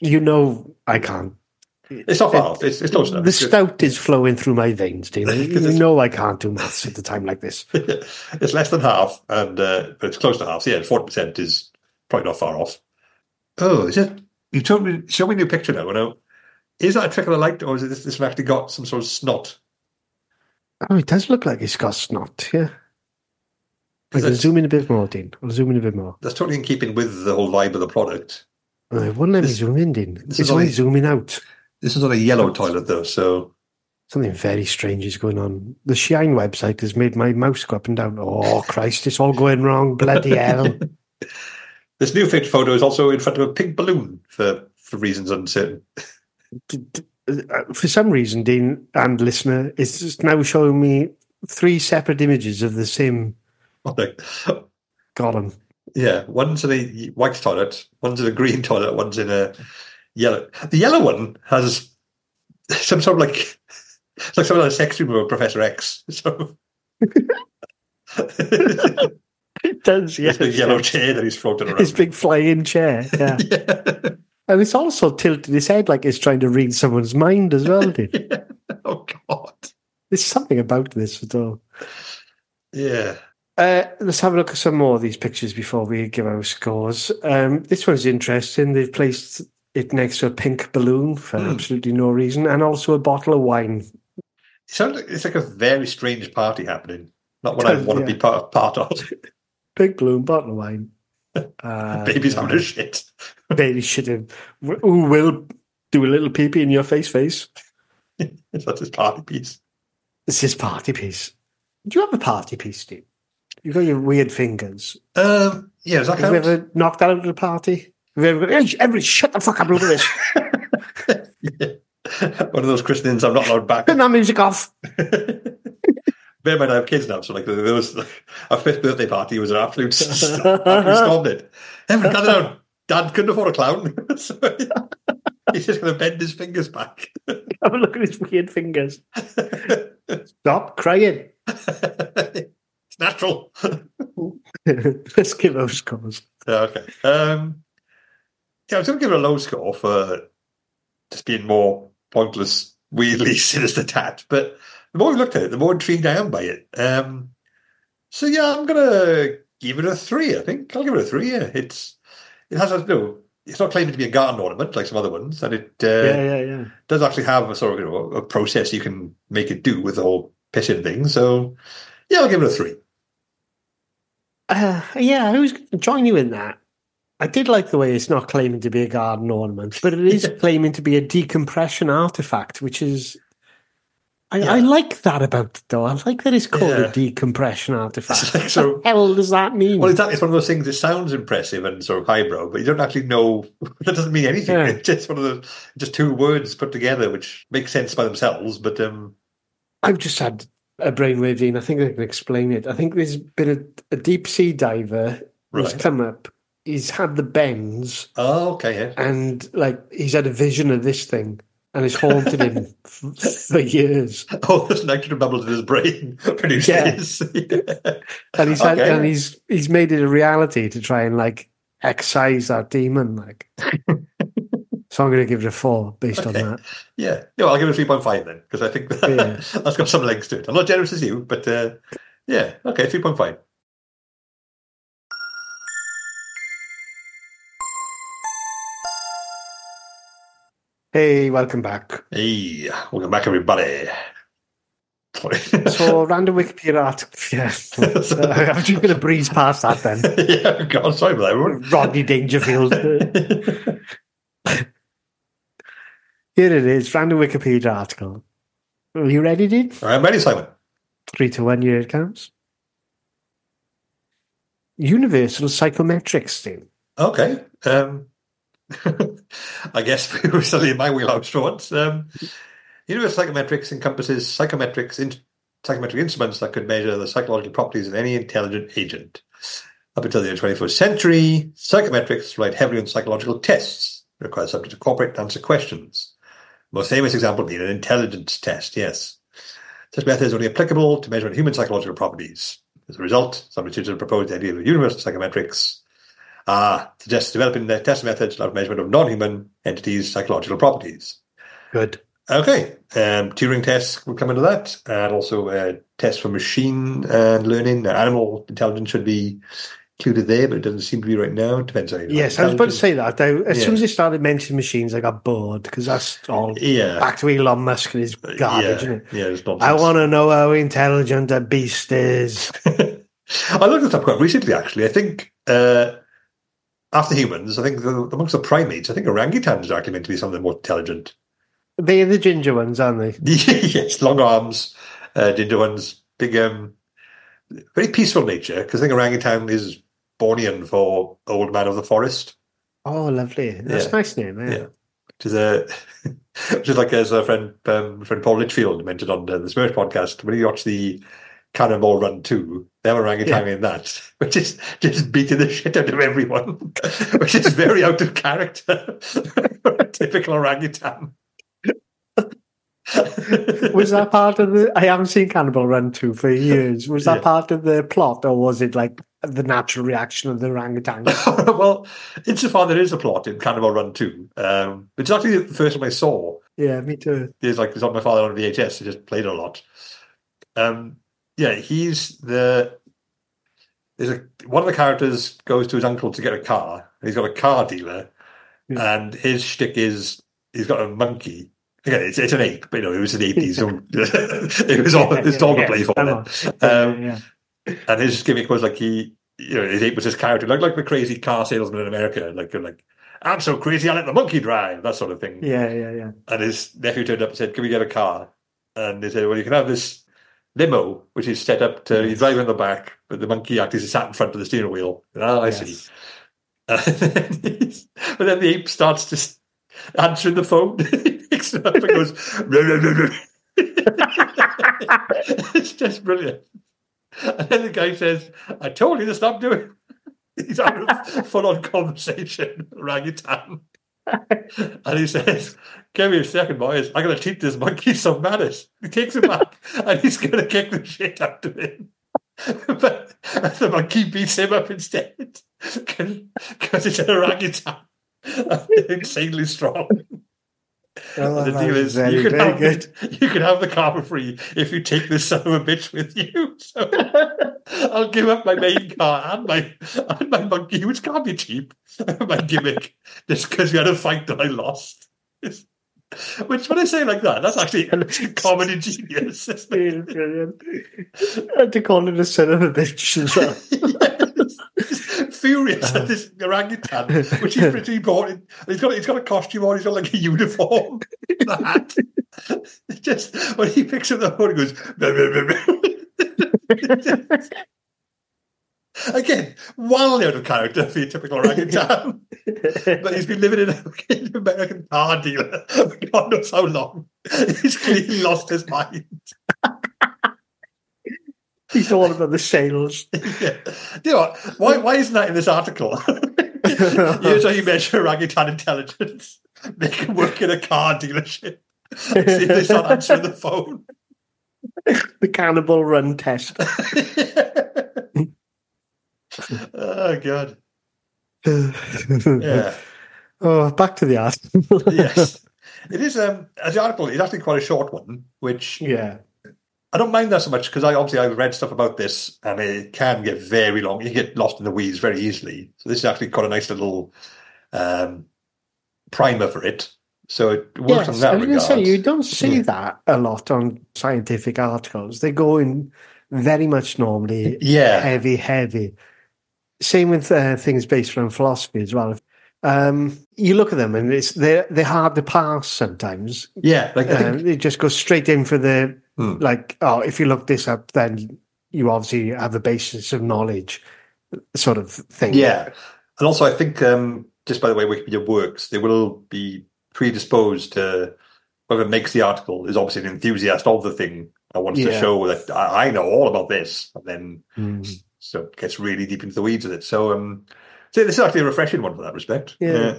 You know, I can't. It's not far off. It's, it's close enough. The stout is flowing through my veins, Dean. *laughs* You know I can't do maths at a time like this. *laughs* it's less than half, and uh, but it's close to half. So yeah, forty percent is probably not far off. Oh, is it? You told me, show me your picture now. Now, is that a trick of the light, or is it this, this one actually got some sort of snot? Oh, it does look like it's got snot, yeah. I can zoom in a bit more, Dean. I'll zoom in a bit more. That's totally in keeping with the whole vibe of the product. It wouldn't let me zoom in, Dean. this It's is only zooming out. This is on a yellow toilet though, so Something very strange is going on. The Shein website has made my mouse go up and down. Oh, Christ, it's all going wrong. Bloody *laughs* hell. this new picture photo is also in front of a pink balloon for for reasons uncertain. Uh, For some reason, Dean and listener, it's just now showing me three separate images of the same column. yeah, one's in a white toilet, one's in a green toilet, one's in a yellow. The yellow one has *laughs* some sort of like it's *laughs* like some of the sex room of Professor X. *laughs* So It does, yeah. This big yellow chair that he's floating around. His big flying chair, yeah. yeah. And it's also tilted his head like it's trying to read someone's mind as well, Dean. *laughs* Oh God. There's something about this at all. Yeah. Uh, let's have a look at some more of these pictures before we give our scores. Um, this one's interesting. They've placed it next to a pink balloon for Hmm. absolutely no reason, and also a bottle of wine. It sounds like it's like a very strange party happening. Not what I *laughs* want yeah. to be part of. part of. *laughs* Big balloon, bottle of wine. Uh, Baby's having a shit. *laughs* baby should have. Who will do a little pee pee in your face, face? That's his party piece. This is party piece. Do you have a party piece, Steve? You've got your weird fingers. Um, yeah, does that Have you ever knocked out at a party? Have you ever gone, hey, everybody shut the fuck up, look at this. *laughs* One of those christenings I'm not allowed back. Turn that music off. *laughs* Bear in mind, I have kids now, so like there was a fifth birthday party was an absolute, *laughs* it. Everyone gather down. Dad couldn't afford a clown, *laughs* so he's just going to bend his fingers back. *laughs* Have a look at his weird fingers. Stop crying. it's natural. Let's give those scores. Yeah, okay. Um, yeah, I was going to give it a low score for just being more pointless, weirdly sinister tat. But the more we looked at it, the more intrigued I am by it. Um, so yeah, I'm going to give it a three. I think I'll give it a three. Yeah, it's it has a no. It's not claiming to be a garden ornament like some other ones, and it uh, yeah, yeah, yeah. does actually have a sort of you know a process you can make it do with the whole pissing thing. So yeah, I'll give it a three. Uh, yeah, I was join you in that. I did like the way it's not claiming to be a garden ornament, but it is *laughs* claiming to be a decompression artifact, which is. I, I like that about it, though. I like that it's called Yeah. a decompression artifact. Like what so- *laughs* the hell does that mean? Well, exactly. It's one of those things that sounds impressive and sort of highbrow, but you don't actually know. *laughs* That doesn't mean anything. Yeah. *laughs* It's just one of the just two words put together, which make sense by themselves. But um, I've just had a brainwave, Dean. I think I can explain it. I think there's been a, a deep sea diver who's Right. come up. He's had the bends, oh, okay, yeah. and like he's had a vision of this thing, and it's haunted him f- for years. *laughs* Oh, there's nitrogen bubbles in his brain *laughs* produce Yeah. this. *laughs* And he's had, Okay. and he's he's made it a reality to try and like excise that demon. Like, so I'm going to give it a four based Okay. on that. yeah, no, I'll give it a three point five then because I think that, Yeah. that's got some legs to it. I'm not generous as you, but uh, yeah, okay, three point five. Hey, welcome back. Hey, welcome back, everybody. So, random Wikipedia article. *laughs* Yeah. *laughs* Uh, I'm just going to breeze past that then. *laughs* yeah, God, sorry about that. everyone. Rodney Dangerfield. Here it is, random Wikipedia article. Are you ready, right, I'm ready, Simon. Three to one, year it comes. Universal psychometrics, Dean. Okay. Um, *laughs* I guess *laughs* we were still in my wheelhouse for once. Um, universal psychometrics encompasses psychometrics in, psychometric instruments that could measure the psychological properties of any intelligent agent. Up until the 21st century, psychometrics relied heavily on psychological tests, required subjects to cooperate and answer questions. Most famous example being an intelligence test, yes. Such method is only applicable to measuring human psychological properties. As a result, some researchers have proposed the idea of universal psychometrics uh, suggests developing the test methods of measurement of non-human entities' psychological properties. Good. Okay, um, Turing tests will come into that, and also uh, tests for machine and learning. Animal intelligence should be included there, but it doesn't seem to be right now. It depends on Yes, I was about to say that. As soon as they started mentioning machines, I got bored because that's all Yeah, back to Elon Musk and his garbage, yeah, it? yeah, it's nonsense. I want to know how intelligent a beast is. *laughs* I looked this up quite recently, actually. I think uh, after humans, I think the, amongst the primates, I think orangutans are actually meant to be some of the more intelligent. They're the ginger ones, aren't they? *laughs* yes, long arms, uh, ginger ones, big, um, very peaceful nature. Because I think orangutan is Bornean for old man of the forest. Oh, lovely. That's Yeah. a nice name. Yeah. Yeah. Which is a, *laughs* which is like as a friend, um, friend Paul Litchfield mentioned on uh, the Smurf podcast when he watched the Cannonball Run two, have orangutan in that, which is just beating the shit out of everyone, *laughs* which is very out of character for *laughs* a typical orangutan. Was that *laughs* part of the? I haven't seen Cannonball Run 2 for years. Was that Yeah. part of the plot or was it like the natural reaction of the orangutan? well, insofar there is a plot in Cannonball Run 2, um, it's actually the first one I saw. yeah, me too. It's like it's on my father on VHS. He just played a lot. Um, yeah, he's the. There's a one of the characters goes to his uncle to get a car, he's got a car dealer, Yeah. and his shtick is he's got a monkey. Again, it's, it's an ape, but you know it was an ape. He's *laughs* it was all it's all the play for it. Um, and his gimmick was like he, you know, his ape was his character, like like the crazy car salesman in America, like like I'm so crazy I let the monkey drive, that sort of thing. yeah, yeah, yeah. And his nephew turned up and said, "Can we get a car?" And they said, "Well, you can have this limo, which is set up to you drive in the back, but the monkey actually sat in front of the steering wheel." And, oh, I see. Yes. *laughs* And then but then the ape starts just answering the phone. he *laughs* picks it up and goes, *laughs* it's just brilliant. And then the guy says, I told you to stop doing it. He's having a full on conversation, orangutan. *laughs* and he says, Give me a second, boys. I'm going to teach this monkey some manners. He takes him back *laughs* and he's going to kick the shit out of him. *laughs* but the monkey beats him up instead because it's an orangutan. Insanely strong. Oh, the deal is very, you can very have good. you can have the car for free if you take this son of a bitch with you. *laughs* So I'll give up my main car and my and my monkey, which can't be cheap, *laughs* my gimmick, just because we had a fight that I lost. *laughs* Which, when I say like that, that's actually a comedy genius. isn't? Brilliant, brilliant. And to call it a son of a bitch as well. Yes. Furious at uh-huh. this orangutan, *laughs* which he's pretty bought. In. He's got he's got a costume on. He's got like a uniform, the *laughs* hat. *laughs* Just when he picks up the phone, he goes. "Blah, blah, blah, blah." Again, wildly out of character for your typical orangutan. but he's been living in a fucking American car dealer for God knows how long. He's clearly lost his mind. He's all about the sales. *laughs* Yeah. You know what? Why, why isn't that in this article? Here's *laughs* how you measure orangutan intelligence. Make him work in a car dealership. See if they start answering the phone. the Cannonball Run test. *laughs* oh, God. Yeah. Oh, back to the article. Yes. It is, um, as the article, it's actually quite a short one, which yeah. I don't mind that so much because I obviously I've read stuff about this and it can get very long. You get lost in the weeds very easily. So this is actually quite a nice little um, primer for it. So it works in that I regard. say you don't see Yeah. that a lot on scientific articles. They go in very much normally yeah, heavy, heavy. Same with uh, things based around philosophy as well. Um, you look at them and it's they're they're hard to pass sometimes. yeah. Like Um, think, they just go straight in for the Hmm. like. Oh, if you look this up, then you obviously have a basis of knowledge, sort of thing. yeah, and also I think um, just by the way Wikipedia works, they will be predisposed to whoever makes the article is obviously an enthusiast of the thing and wants to show that I, I know all about this, and then Mm. so it gets really deep into the weeds with it. So, um, so this is actually a refreshing one for that respect. Yeah.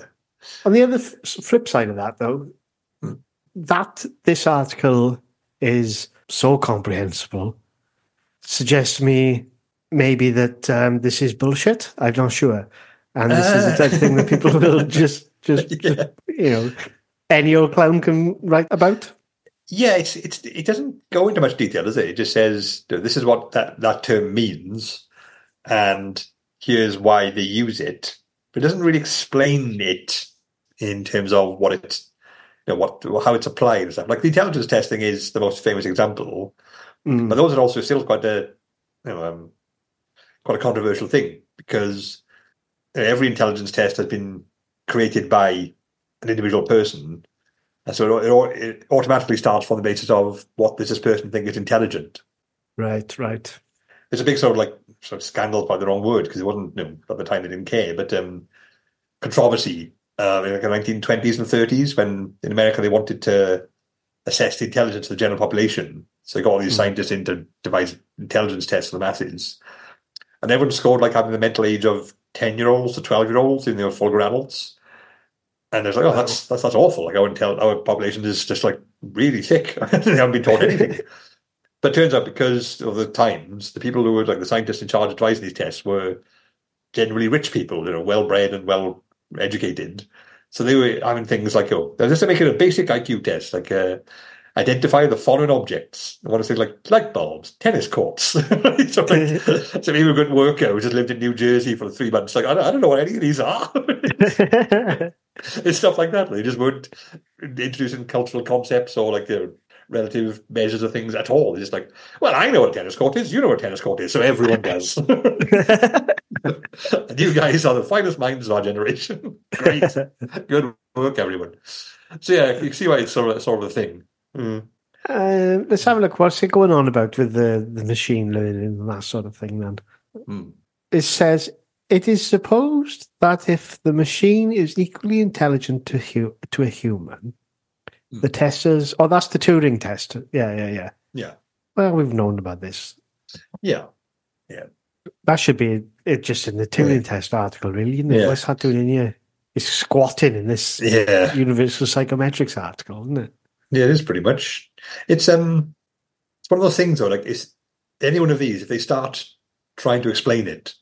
On the other flip side of that, though, Hmm. that this article is so comprehensible suggests to me maybe that um, this is bullshit. I'm not sure, and this is the type of thing that people will just, just, *laughs* Yeah. you know, any old clown can write about. Yeah, it's it's it doesn't go into much detail, does it? It just says this is what that, that term means, and here's why they use it. But it doesn't really explain it in terms of what it's you know what how it's applied and stuff. Like the intelligence testing is the most famous example, Mm. but those are also still quite a you know um, quite a controversial thing because you know, every intelligence test has been created by an individual person, and so it, it automatically starts from the basis of what does this person think is intelligent. Right, right. It's a big sort of like sort of scandal, by the wrong word because it wasn't you know, at the time they didn't care, but um, controversy uh, in like the 1920s and 30s when in America they wanted to assess the intelligence of the general population. So they got all these Mhm. scientists in to devise intelligence tests for the masses. And everyone scored like having the mental age of 10 year olds to 12 year olds, even though they were full grown adults. And it's like, oh, that's, that's, that's awful. Like our, intel- our population is just like really thick. *laughs* they haven't been taught anything. *laughs* But it turns out because of the times, the people who were like the scientists in charge of devising these tests were generally rich people, you know, well bred and well educated. So they were having things like, oh, they're just making a basic IQ test, like uh, identify the foreign objects. I want to say like light bulbs, tennis courts. *laughs* so, like, so maybe a good worker who just lived in New Jersey for three months, like, I don't, I don't know what any of these are. *laughs* *laughs* it's stuff like that. They just weren't introducing cultural concepts or like the relative measures of things at all. They're just like, well, I know what a tennis court is. You know what a tennis court is. So everyone does. *laughs* and you guys are the finest minds of our generation. *laughs* Great. Good work, everyone. So yeah, you can see why it's sort of, sort of a thing. Mm. Uh, let's have a look. What's it going on about with the, the machine learning and that sort of thing then? Mm. It says it is supposed that if the machine is equally intelligent to hu- to a human. The testers. Oh, that's the Turing test. Yeah, yeah, yeah. Yeah. Well, we've known about this. Yeah. Yeah. That should be it. Just in the Turing test article, really. Isn't it? Yeah. What's that doing in here? It's squatting in this Yeah. universal psychometrics article, isn't it? Yeah, it is pretty much. It's um, it's one of those things though. Like, it's any one of these. If they start trying to explain it,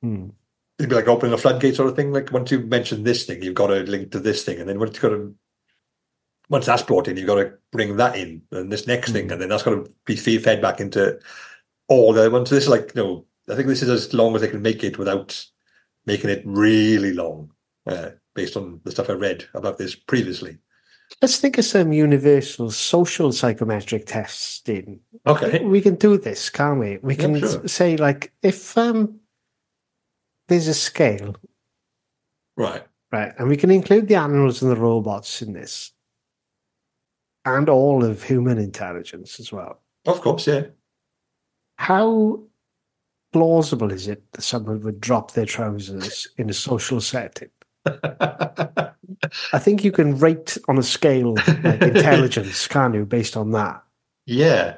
Hmm. it'd be like opening a floodgate sort of thing. Like once you mention this thing, you've got to link to this thing, and then once you've got to, once that's brought in, you've got to bring that in, and this next thing, Mm. and then that's got to be feed fed back into all the other ones. So this is like, you know, I think this is as long as they can make it without making it really long, uh, based on the stuff I read about this previously. Let's think of some universal social psychometric testing. Okay. We can do this, can't we? We Yeah, can sure. say like if um there's a scale, Right. right, and we can include the animals and the robots in this, and all of human intelligence as well. Of course, yeah. How plausible is it that someone would drop their trousers in a social setting? *laughs* I think you can rate on a scale like intelligence, *laughs* can't you, based on that? Yeah,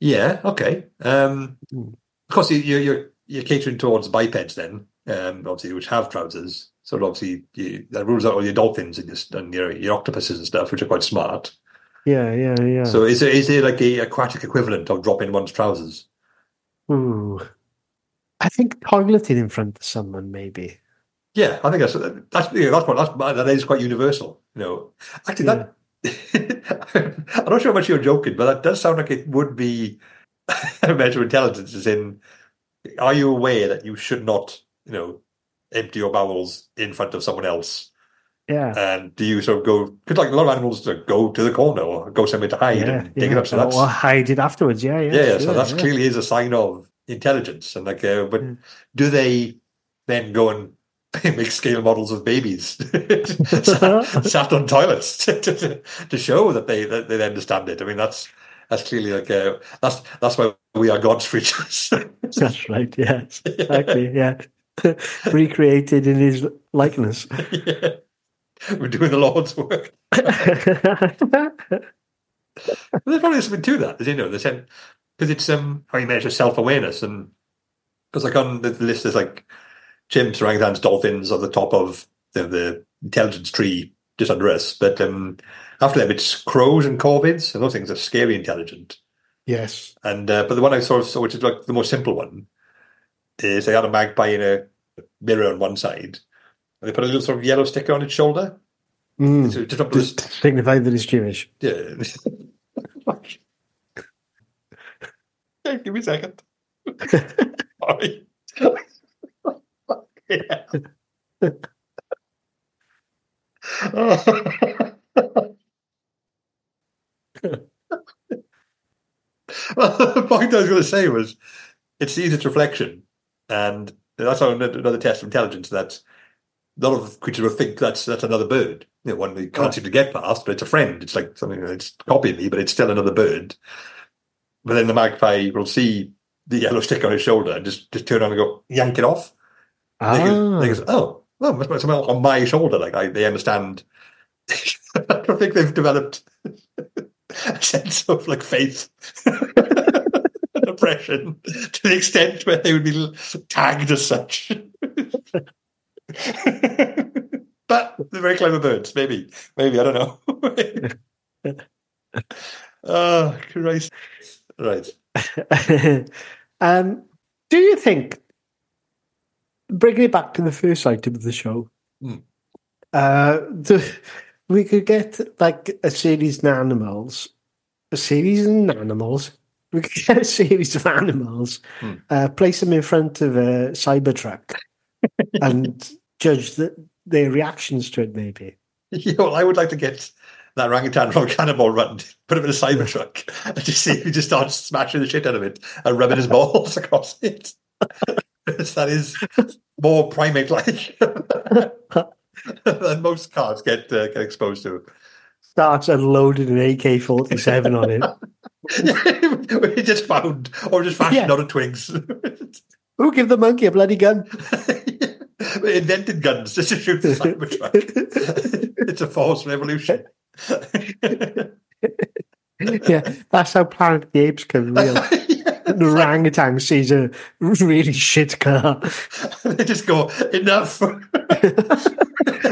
yeah, okay. Um, Mm. of course, you, you, you're you're catering towards bipeds then, um, obviously, which have trousers. So obviously, you, that rules out all your dolphins and your and your, your octopuses and stuff, which are quite smart. Yeah, yeah, yeah. So is there is there like a aquatic equivalent of dropping one's trousers? Ooh. I think toileting in front of someone, maybe. Yeah, I think that's that's yeah, that's what that's that is quite universal. You know, actually, that *laughs* I'm not sure how much you're joking, but that does sound like it would be *laughs* a measure of intelligence. Is in, are you aware that you should not, you know, empty your bowels in front of someone else? Yeah. And do you sort of go, because like a lot of animals go to the corner or go somewhere to hide yeah, and dig yeah. it up. So that's, or hide it afterwards. Yeah, yeah. yeah, yeah, so sure, that's yeah. clearly is a sign of intelligence. And like, uh, but Mm. do they then go and *laughs* make scale models of babies *laughs* sat, *laughs* sat on toilets to, to, show that they that they understand it? I mean, that's that's clearly like uh, that's that's why we are God's creatures. That's right. Yes, exactly. Yeah, *laughs* recreated in his likeness. *laughs* Yeah. We're doing the Lord's work. *laughs* There's probably something to that, as you know, the because it's um how you measure self awareness and because like on the list there's like chimps, orangutans, dolphins are the top of the, the intelligence tree just under us, but um after them it's crows and corvids, and those things are scary intelligent. yes. And uh, but the one I sort of saw, which is like the most simple one, is they had a magpie in a mirror on one side, and they put a little sort of yellow sticker on its shoulder. Mm. So just to Just this, signify that it's Jewish. yeah. *laughs* Yeah, Give me a second. *laughs* Sorry. *laughs* yeah. well, the point I was going to say was it sees its reflection, and that's another test of intelligence. That a lot of creatures will think that's that's another bird. You know, one they can't Oh. seem to get past, but it's a friend. It's like something that's copying me, but it's still another bird. But then the magpie will see the yellow stick on his shoulder and just, just turn around and go yank it off. They go, Ah, they go, oh, well, must be something on my shoulder. Like I, they understand. *laughs* I don't think they've developed *laughs* a sense of like faith *laughs* oppression to the extent where they would be tagged as such. but they're very clever birds. Maybe, maybe I don't know. *laughs* oh, Christ! Right. *laughs* um, do you think, bringing it back to the first item of the show, Hmm. uh, we could get like a series of animals, a series of animals. We could get a series of animals, Hmm. uh, place them in front of a Cybertruck, *laughs* and judge the, their reactions to it. Maybe. You know, I would like to get that orangutan from Cannonball Run, put him in a Cybertruck, *laughs* and just see if he just starts smashing the shit out of it and rubbing his balls *laughs* across it. That is more primate-like than most cars get uh, get exposed to. Starts unloading an AK forty seven on it. *laughs* we just found, or just fashioned Yeah. out of twigs. Who give the monkey a bloody gun? *laughs* we invented guns just to shoot the Cybertruck. *laughs* it's a false revolution. yeah, that's how Planet of the Apes can real. An orangutan sees a really shit car. they just go enough.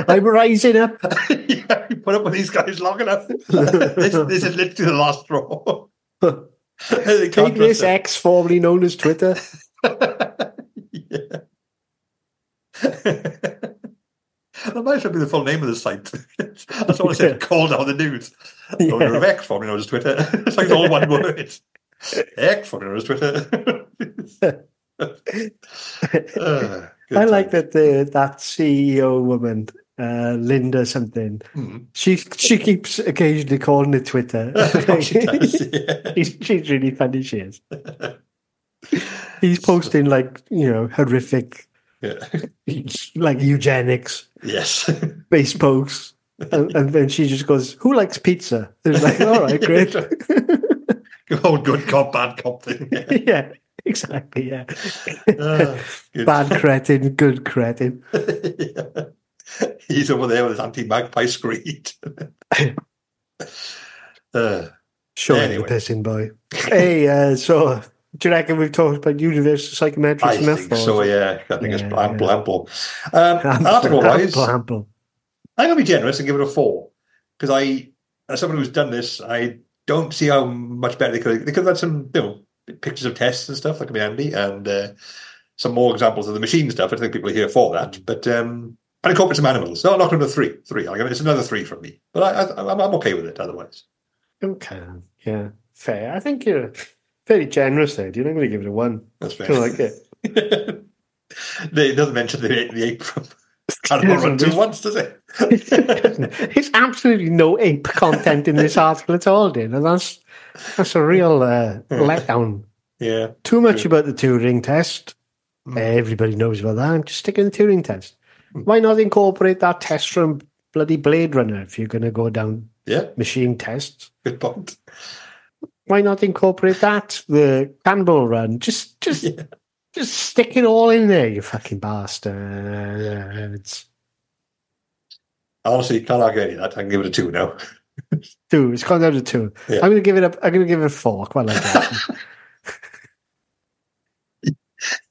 I'm rising up. yeah, you put up with these guys long enough. this, this is literally the last straw. Take this it. X, formerly known as Twitter. yeah. That might as well be the full name of the site. That's all I said. Called on the news. Owner of X, formerly known as Twitter. It's like it's all one word. X, formerly known as Twitter. *laughs* Ah, good I like that the that CEO woman, uh, Linda something. Hmm. She she keeps occasionally calling it Twitter. *laughs* she *laughs* does, yeah. she's, she's really funny. She is. He's posting like you know horrific, Yeah. like eugenics Yes. *laughs* base posts, and, and then she just goes, "Who likes pizza?" It's like, "All right, great." Old good cop, bad cop thing. Yeah. yeah, exactly. Yeah, Ah, good. bad cretin, good cretin. Yeah. *laughs* He's over there with his anti-magpie screed. *laughs* uh, Sure, Anyway. the pissing boy. *laughs* hey, uh, so do you reckon we've talked about universal psychometrics I enough? think so, yeah. I think Yeah, it's ample, yeah. ample. Um, Ample, Article-wise, ample, ample. I'm going to be generous and give it a four. Because I, as someone who's done this, I don't see how much better they could They could have had some, you know, pictures of tests and stuff that could be handy, and uh, some more examples of the machine stuff. I think people are here for that. But um, and incorporate some animals. No, I'm not going to three. Three. I mean, it's another three from me. But I, I, I'm, I'm okay with it otherwise. Okay, yeah, fair. I think you're very generous there. You're not going to give it a one. That's fair. I like it. *laughs* They- it doesn't mention the, the ape from *laughs* Animal Run 2 once, does it? *laughs* There's absolutely no ape content in this article at all, Dean, and that's that's a real uh, letdown. yeah. Too much about the Turing test. Everybody knows about that. I'm Just sticking the Turing test. Hmm. Why not incorporate that test from bloody Blade Runner if you're going to go down Yeah. machine tests? Good point. Why not incorporate that? The Cannonball Run. Just, just, Yeah. just stick it all in there, you fucking bastards. Honestly, can't argue any of that. I can give it a two now. *laughs* Two. It's gone down to two. Yeah. I'm going to give it up. I'm going to give it a four. Quite like that.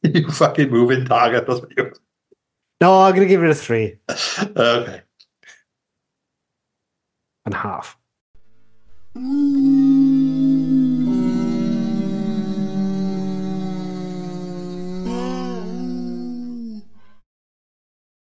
you fucking moving target. That's what you. No, I'm going to give it a three Okay. and a half. Mm.